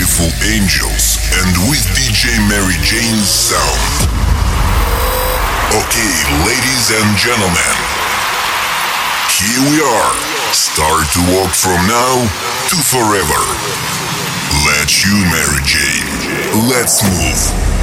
Beautiful angels and with DJ Mary Jane's sound. Okay, ladies and gentlemen, here we are. Start to walk from now to forever. Let's you, Mary Jane. Let's move.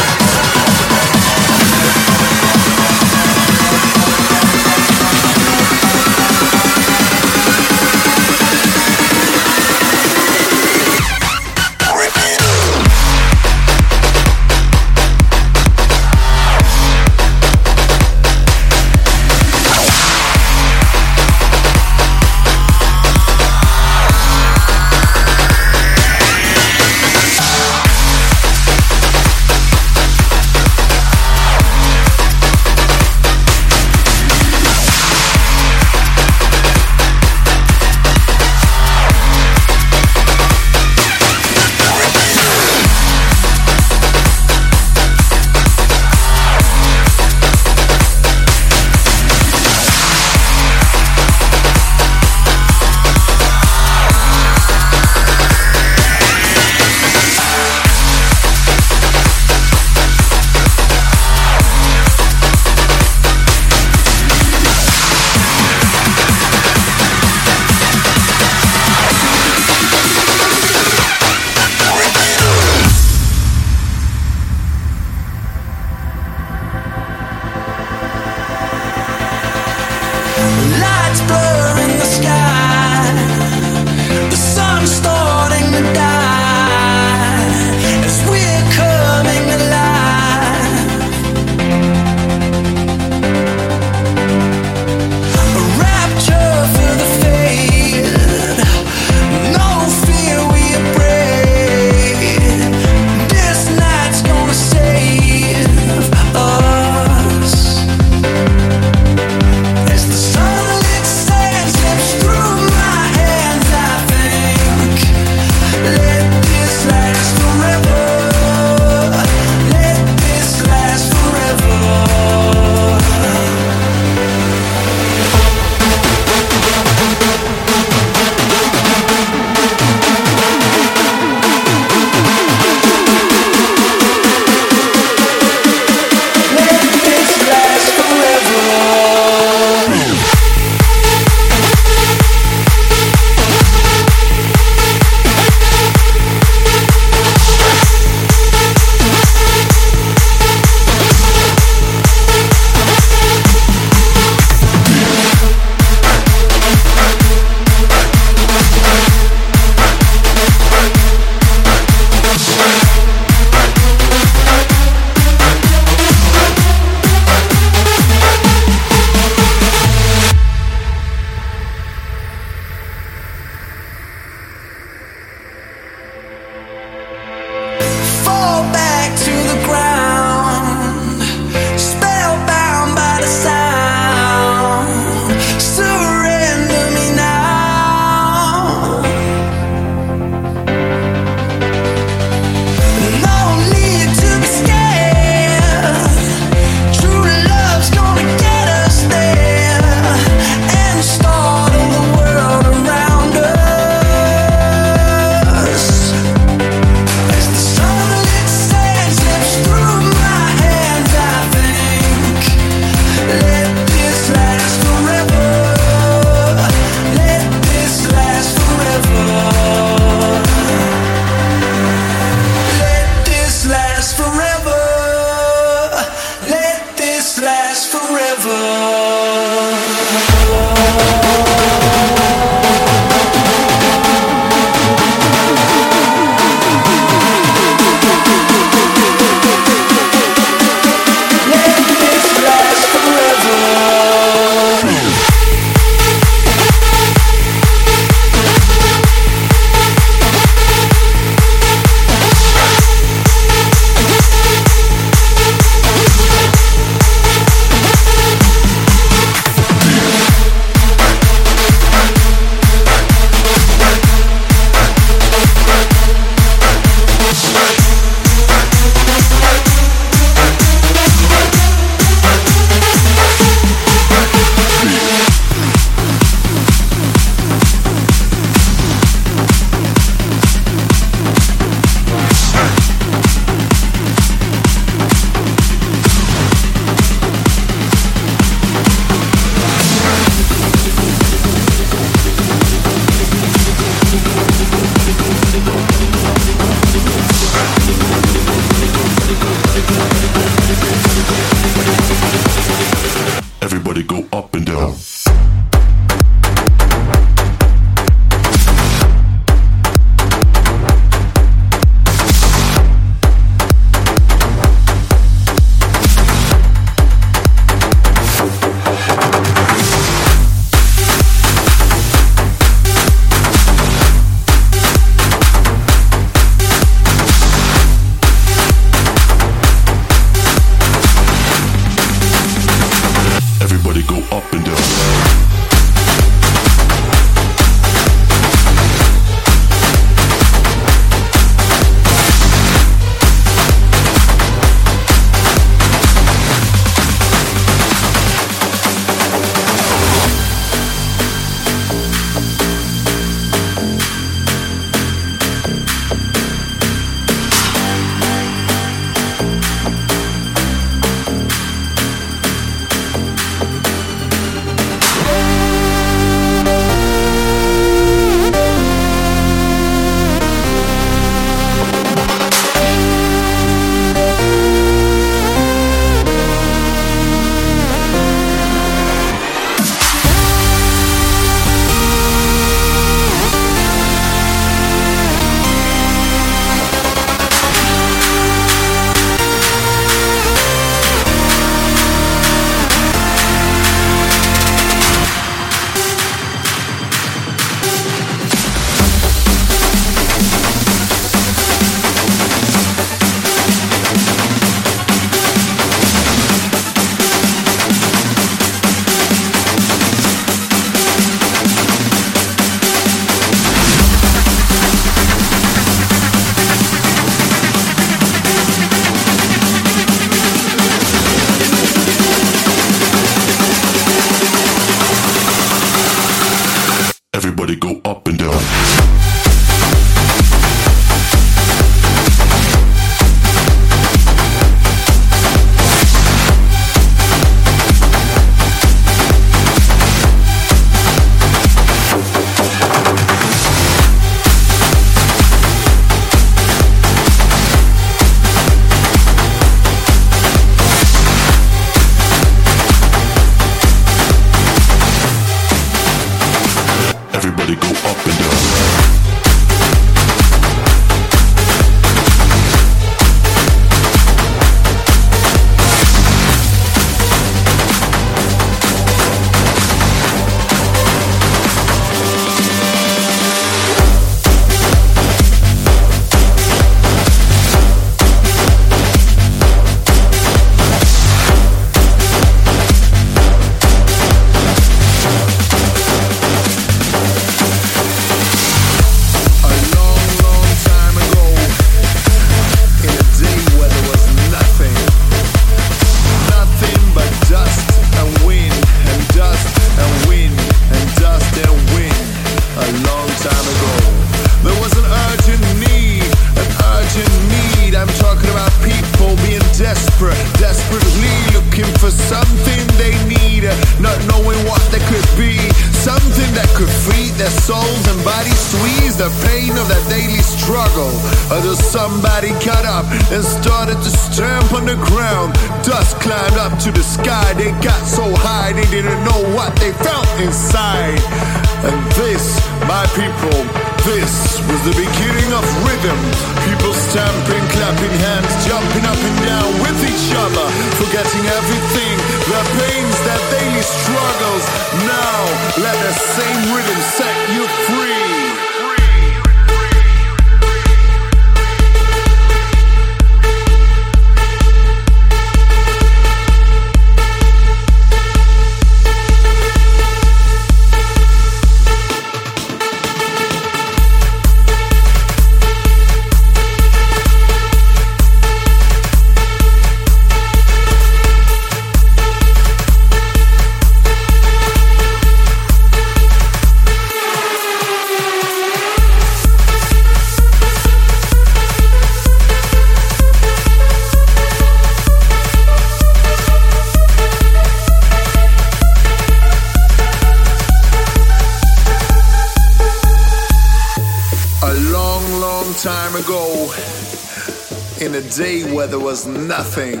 Day where there was nothing.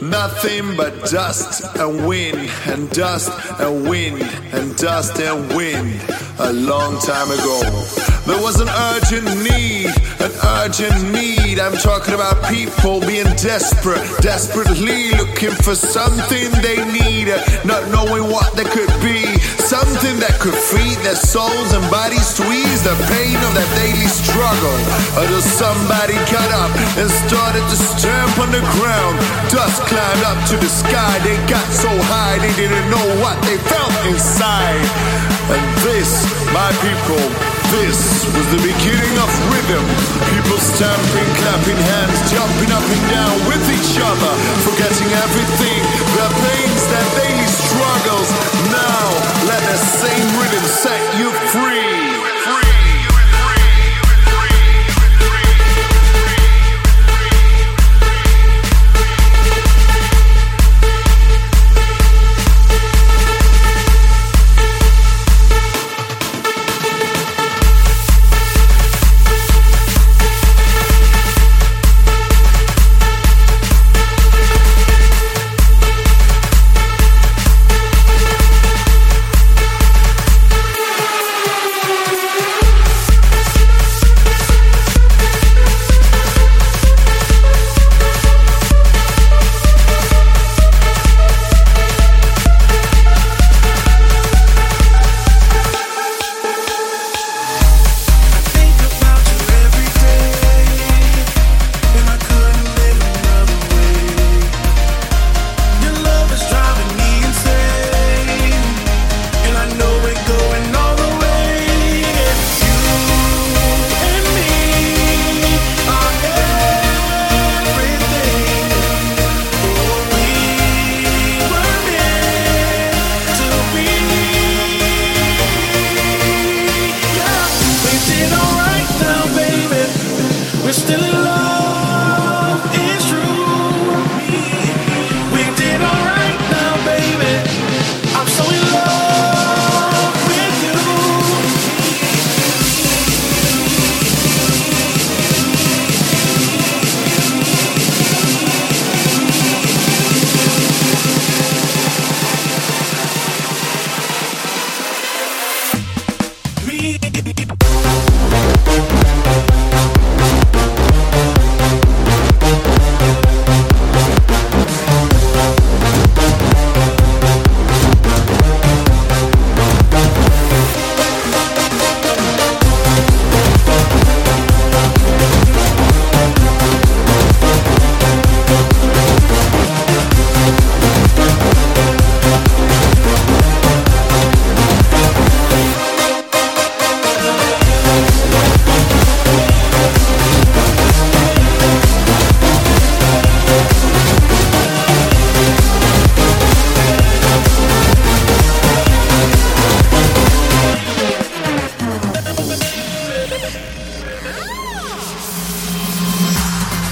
Nothing but dust and wind, and dust and wind, and dust and wind. A long time ago, there was an urgent need, an urgent need. I'm talking about people being desperate, desperately looking for something they need, not knowing what they could be. Something that could feed their souls and bodies to ease the pain of their daily struggle. Until somebody got up and started to stamp on the ground. Dust climbed up to the sky. They got so high they didn't know what they felt inside. And this, my people, this was the beginning of rhythm. People stamping, clapping hands, jumping up and down with each other, forgetting everything, their pains, their daily struggles. Now, let the same rhythm set you free.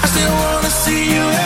I still wanna see you.